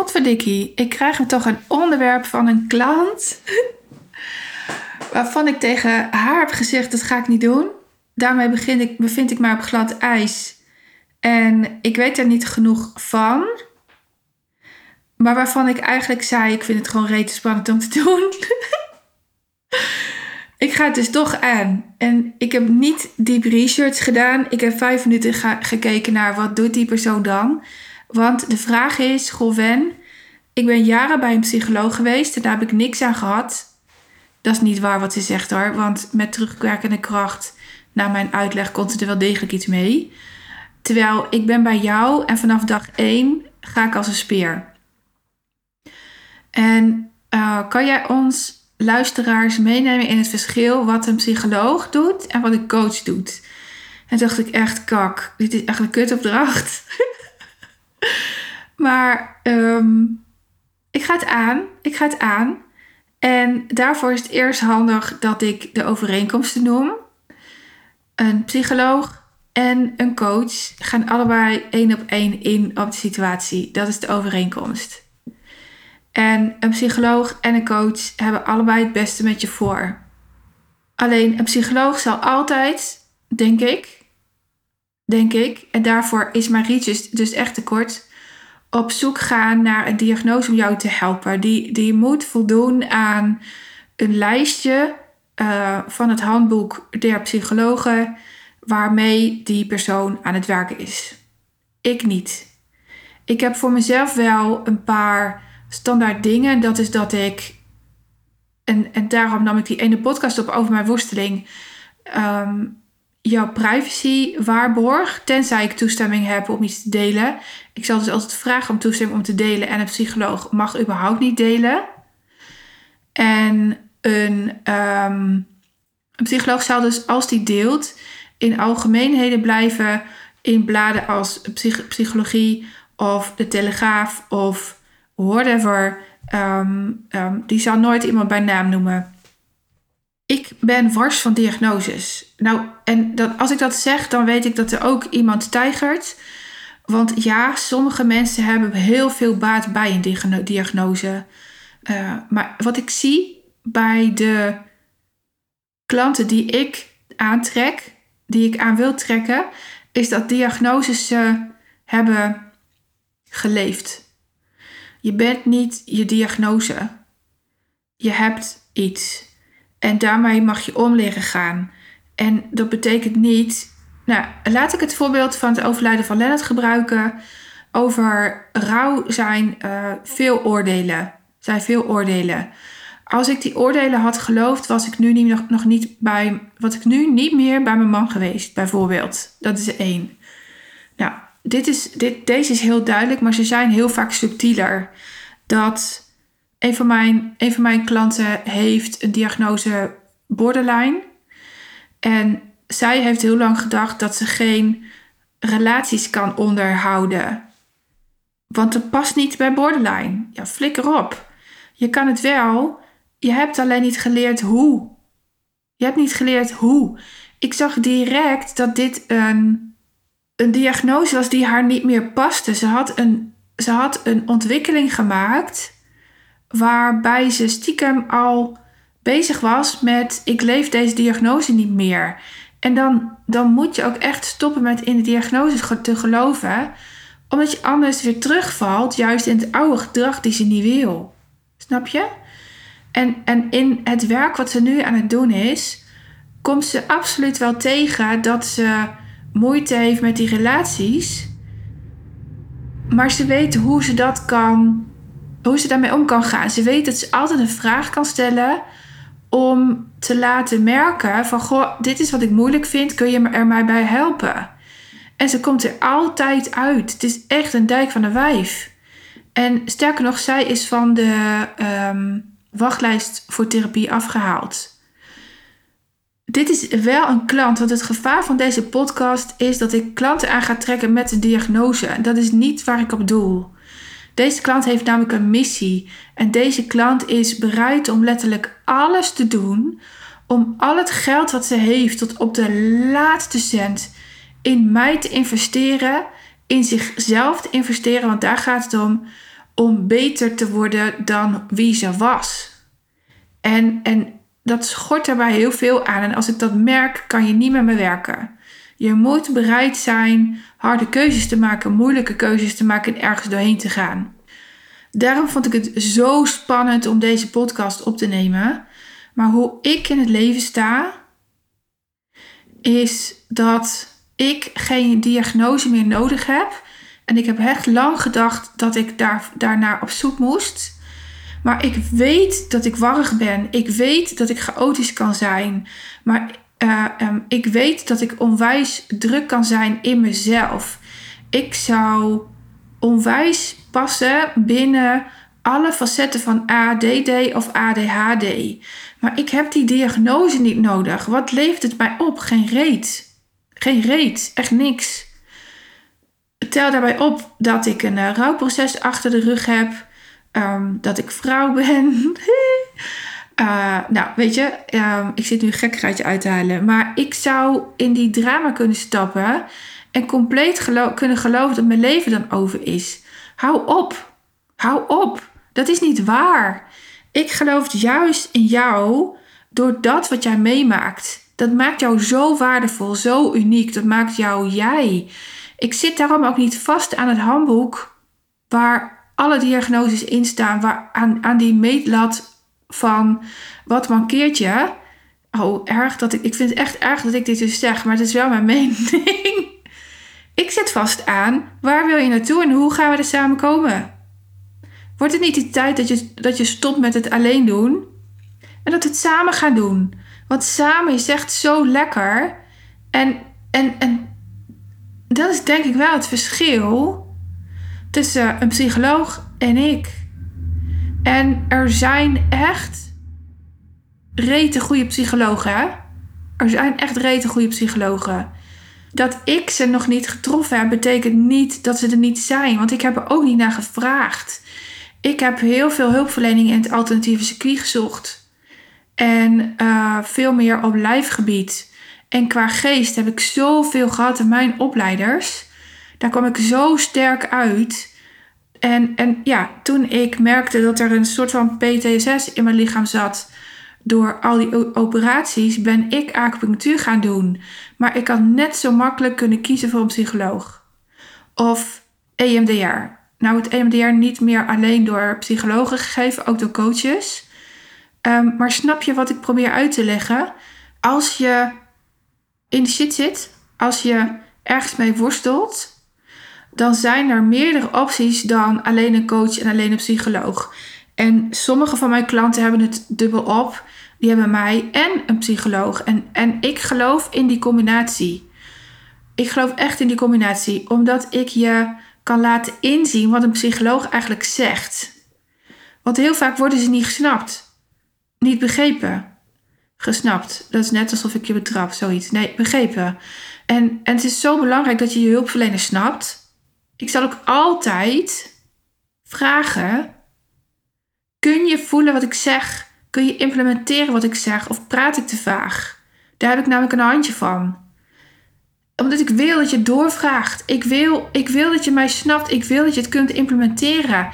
potverdikkie. Ik krijg toch een onderwerp van een klant. waarvan ik tegen haar heb gezegd: dat ga ik niet doen. Daarmee begin ik, bevind ik mij op glad ijs. En ik weet er niet genoeg van. Maar waarvan ik eigenlijk zei: ik vind het gewoon rete spannend om te doen. ik ga het dus toch aan. En ik heb niet diep research gedaan. Ik heb vijf minuten gekeken naar wat doet die persoon dan. Want de vraag is, goh ik ben jaren bij een psycholoog geweest en daar heb ik niks aan gehad. Dat is niet waar wat ze zegt hoor, want met terugwerkende kracht, na mijn uitleg, komt er wel degelijk iets mee. Terwijl ik ben bij jou en vanaf dag 1 ga ik als een speer. En uh, kan jij ons luisteraars meenemen in het verschil wat een psycholoog doet en wat een coach doet? En dacht ik echt, kak, dit is echt een kutopdracht. maar um, ik ga het aan. Ik ga het aan. En daarvoor is het eerst handig dat ik de overeenkomsten noem. Een psycholoog en een coach gaan allebei één op één in op de situatie. Dat is de overeenkomst. En een psycholoog en een coach hebben allebei het beste met je voor. Alleen een psycholoog zal altijd, denk ik, denk ik, en daarvoor is mijn reach dus echt te kort, op zoek gaan naar een diagnose om jou te helpen. Die, die moet voldoen aan een lijstje uh, van het handboek der psychologen waarmee die persoon aan het werken is. Ik niet. Ik heb voor mezelf wel een paar standaard dingen. Dat is dat ik, en, en daarom nam ik die ene podcast op over mijn worsteling. Um, jouw privacy waarborg, tenzij ik toestemming heb om iets te delen. Ik zal dus altijd vragen om toestemming om te delen en een psycholoog mag überhaupt niet delen. En een, een psycholoog zal dus als die deelt in algemeenheden blijven in bladen als psychologie of de Telegraaf of whatever. Um, um, die zal nooit iemand bij naam noemen. Ik ben wars van diagnoses. Nou, en dat, als ik dat zeg, dan weet ik dat er ook iemand tijgert. Want ja, sommige mensen hebben heel veel baat bij een diagnose. Uh, maar wat ik zie bij de klanten die ik aantrek, die ik aan wil trekken, is dat diagnoses ze hebben geleefd. Je bent niet je diagnose. Je hebt iets. En daarmee mag je om gaan. En dat betekent niet. Nou, laat ik het voorbeeld van het overlijden van Lennart gebruiken. Over rouw zijn uh, veel oordelen. Zijn veel oordelen. Als ik die oordelen had geloofd, was ik nu niet, nog, nog niet bij. Wat ik nu niet meer bij mijn man geweest, bijvoorbeeld. Dat is één. Nou, dit is, dit, deze is heel duidelijk, maar ze zijn heel vaak subtieler. Dat een van mijn, een van mijn klanten heeft een diagnose borderline. En zij heeft heel lang gedacht dat ze geen relaties kan onderhouden. Want het past niet bij borderline. Ja, flikker op. Je kan het wel. Je hebt alleen niet geleerd hoe. Je hebt niet geleerd hoe. Ik zag direct dat dit een, een diagnose was die haar niet meer paste. Ze had een, ze had een ontwikkeling gemaakt waarbij ze stiekem al bezig was met ik leef deze diagnose niet meer. En dan, dan moet je ook echt stoppen met in de diagnose te geloven, omdat je anders weer terugvalt, juist in het oude gedrag die ze niet wil. Snap je? En, en in het werk wat ze nu aan het doen is, komt ze absoluut wel tegen dat ze moeite heeft met die relaties. Maar ze weet hoe ze dat kan hoe ze daarmee om kan gaan. Ze weet dat ze altijd een vraag kan stellen om te laten merken van goh, dit is wat ik moeilijk vind, kun je er mij bij helpen? En ze komt er altijd uit. Het is echt een dijk van een wijf. En sterker nog, zij is van de ehm, wachtlijst voor therapie afgehaald. Dit is wel een klant, want het gevaar van deze podcast is dat ik klanten aan ga trekken met een diagnose. Dat is niet waar ik op doel. Deze klant heeft namelijk een missie. En deze klant is bereid om letterlijk alles te doen. Om al het geld wat ze heeft tot op de laatste cent in mij te investeren. In zichzelf te investeren, want daar gaat het om. om beter te worden dan wie ze was. En, en dat schort daarbij heel veel aan. En als ik dat merk, kan je niet met me werken. Je moet bereid zijn harde keuzes te maken, moeilijke keuzes te maken en ergens doorheen te gaan. Daarom vond ik het zo spannend om deze podcast op te nemen. Maar hoe ik in het leven sta, is dat ik geen diagnose meer nodig heb. En ik heb echt lang gedacht dat ik daar, daarnaar op zoek moest. Maar ik weet dat ik warrig ben. Ik weet dat ik chaotisch kan zijn. Maar uh, um, ik weet dat ik onwijs druk kan zijn in mezelf. Ik zou onwijs passen binnen alle facetten van ADD of ADHD. Maar ik heb die diagnose niet nodig. Wat levert het mij op? Geen reet. Geen reet. Echt niks. Tel daarbij op dat ik een uh, rouwproces achter de rug heb. Um, dat ik vrouw ben. uh, nou, weet je, um, ik zit nu een gekkigheidje uit te halen. Maar ik zou in die drama kunnen stappen. En compleet kunnen geloven dat mijn leven dan over is. Hou op. Hou op. Dat is niet waar. Ik geloof juist in jou door dat wat jij meemaakt. Dat maakt jou zo waardevol, zo uniek. Dat maakt jou jij. Ik zit daarom ook niet vast aan het handboek waar alle diagnoses in staan, waar, aan, aan die meetlat van wat mankeert je. Oh, erg dat ik. Ik vind het echt erg dat ik dit dus zeg, maar het is wel mijn mening. ik zit vast aan waar wil je naartoe en hoe gaan we er samen komen? Wordt het niet de tijd dat je, dat je stopt met het alleen doen en dat we het samen gaan doen? Want samen is echt zo lekker. En, en, en dat is denk ik wel het verschil tussen een psycholoog en ik. En er zijn echt rete goede psychologen. Er zijn echt rete goede psychologen. Dat ik ze nog niet getroffen heb, betekent niet dat ze er niet zijn. Want ik heb er ook niet naar gevraagd. Ik heb heel veel hulpverlening in het alternatieve circuit gezocht. En uh, veel meer op lijfgebied. En qua geest heb ik zoveel gehad in mijn opleiders. Daar kwam ik zo sterk uit. En, en ja, toen ik merkte dat er een soort van PTSS in mijn lichaam zat door al die operaties, ben ik acupunctuur gaan doen. Maar ik had net zo makkelijk kunnen kiezen voor een psycholoog. Of EMDR. Nou, het EMDR niet meer alleen door psychologen gegeven, ook door coaches. Um, maar snap je wat ik probeer uit te leggen? Als je in de shit zit, als je ergens mee worstelt, dan zijn er meerdere opties dan alleen een coach en alleen een psycholoog. En sommige van mijn klanten hebben het dubbel op. Die hebben mij en een psycholoog. En, en ik geloof in die combinatie. Ik geloof echt in die combinatie, omdat ik je kan laten inzien wat een psycholoog eigenlijk zegt. Want heel vaak worden ze niet gesnapt, niet begrepen. Gesnapt, dat is net alsof ik je betrap, zoiets. Nee, begrepen. En, en het is zo belangrijk dat je je hulpverlener snapt ik zal ook altijd vragen: kun je voelen wat ik zeg? Kun je implementeren wat ik zeg? Of praat ik te vaag? Daar heb ik namelijk een handje van. Omdat ik wil dat je doorvraagt. Ik wil, ik wil dat je mij snapt. Ik wil dat je het kunt implementeren.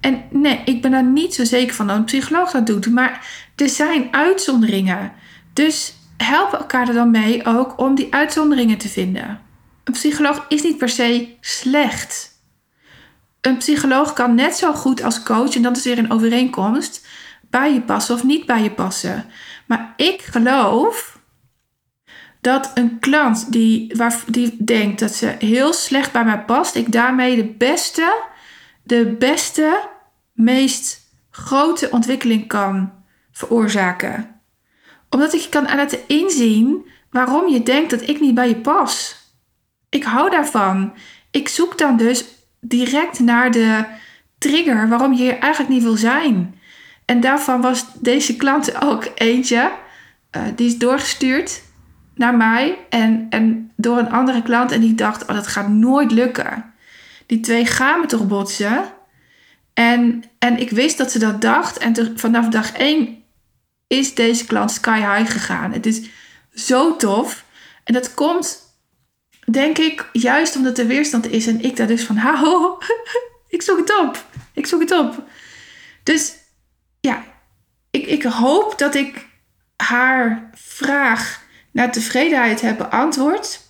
En nee, ik ben daar niet zo zeker van dat een psycholoog dat doet. Maar er zijn uitzonderingen. Dus help elkaar er dan mee ook om die uitzonderingen te vinden. Een psycholoog is niet per se slecht. Een psycholoog kan net zo goed als coach, en dat is weer een overeenkomst, bij je passen of niet bij je passen. Maar ik geloof dat een klant die, waar, die denkt dat ze heel slecht bij mij past, ik daarmee de beste, de beste, meest grote ontwikkeling kan veroorzaken. Omdat ik je kan laten inzien waarom je denkt dat ik niet bij je pas. Ik hou daarvan. Ik zoek dan dus direct naar de trigger waarom je hier eigenlijk niet wil zijn. En daarvan was deze klant ook eentje. Uh, die is doorgestuurd naar mij en, en door een andere klant. En die dacht, oh dat gaat nooit lukken. Die twee gaan me toch botsen. En, en ik wist dat ze dat dacht. En vanaf dag één is deze klant sky high gegaan. Het is zo tof. En dat komt denk ik, juist omdat er weerstand is en ik daar dus van hou, ik zoek het op. Ik zoek het op. Dus ja, ik, ik hoop dat ik haar vraag naar tevredenheid heb beantwoord.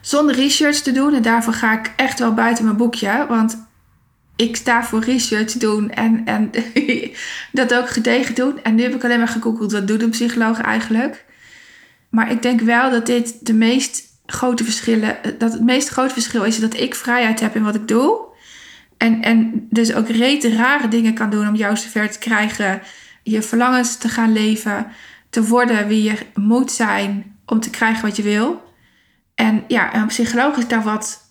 Zonder research te doen. En daarvoor ga ik echt wel buiten mijn boekje. Want ik sta voor research doen en, en dat ook gedegen doen. En nu heb ik alleen maar gegoogeld, wat doet een psycholoog eigenlijk? Maar ik denk wel dat dit de meest grote verschillen, dat het meest grote verschil is dat ik vrijheid heb in wat ik doe. En, en dus ook rete rare dingen kan doen om jou zover te krijgen, je verlangens te gaan leven, te worden wie je moet zijn om te krijgen wat je wil. En ja, een psycholoog is daar wat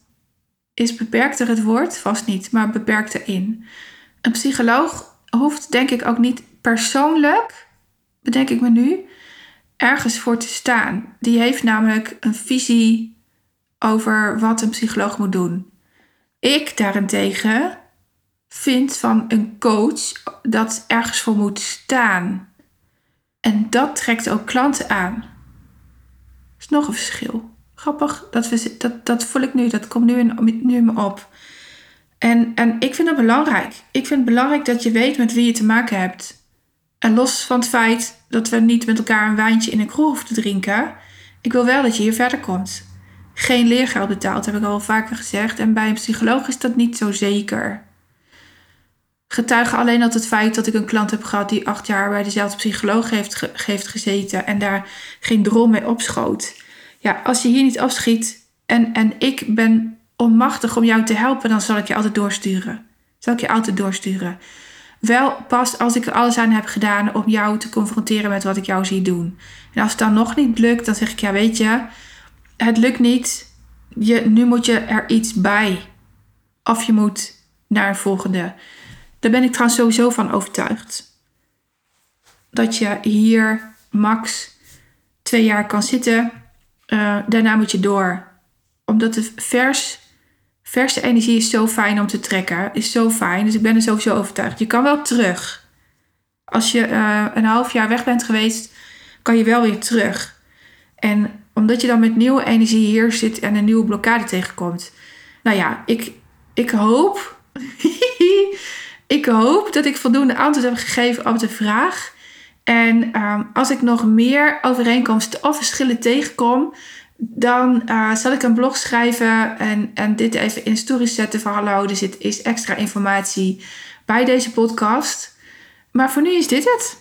is beperkter het woord? Vast niet, maar beperkter in. Een psycholoog hoeft denk ik ook niet persoonlijk, bedenk ik me nu, ergens voor te staan. Die heeft namelijk een visie over wat een psycholoog moet doen. Ik daarentegen vind van een coach dat ergens voor moet staan. En dat trekt ook klanten aan. Dat is nog een verschil. Grappig, dat, dat, dat voel ik nu, dat komt nu in, nu me op. En, en ik vind dat belangrijk. Ik vind het belangrijk dat je weet met wie je te maken hebt. En los van het feit dat we niet met elkaar een wijntje in een kroeg hoeven te drinken, ik wil wel dat je hier verder komt. Geen leergeld betaald, heb ik al vaker gezegd. En bij een psycholoog is dat niet zo zeker. Getuige alleen dat het feit dat ik een klant heb gehad die acht jaar bij dezelfde psycholoog heeft, gezeten en daar geen drol mee opschoot ja, als je hier niet afschiet en, en ik ben onmachtig om jou te helpen, dan zal ik je altijd doorsturen. Zal ik je altijd doorsturen. Wel pas als ik er alles aan heb gedaan om jou te confronteren met wat ik jou zie doen. En als het dan nog niet lukt, dan zeg ik ja, weet je, het lukt niet. Je, nu moet je er iets bij. Of je moet naar een volgende. Daar ben ik trouwens sowieso van overtuigd. Dat je hier max twee jaar kan zitten uh, daarna moet je door. Omdat de vers, verse energie is zo fijn om te trekken. Is zo fijn. Dus ik ben er sowieso overtuigd. Je kan wel terug. Als je uh, een half jaar weg bent geweest, kan je wel weer terug. En omdat je dan met nieuwe energie hier zit en een nieuwe blokkade tegenkomt. Nou ja, ik, ik hoop. ik hoop dat ik voldoende antwoord heb gegeven op de vraag. En um, als ik nog meer overeenkomsten of verschillen tegenkom, dan uh, zal ik een blog schrijven en, en dit even in stories zetten van hallo, er zit is extra informatie bij deze podcast. Maar voor nu is dit het.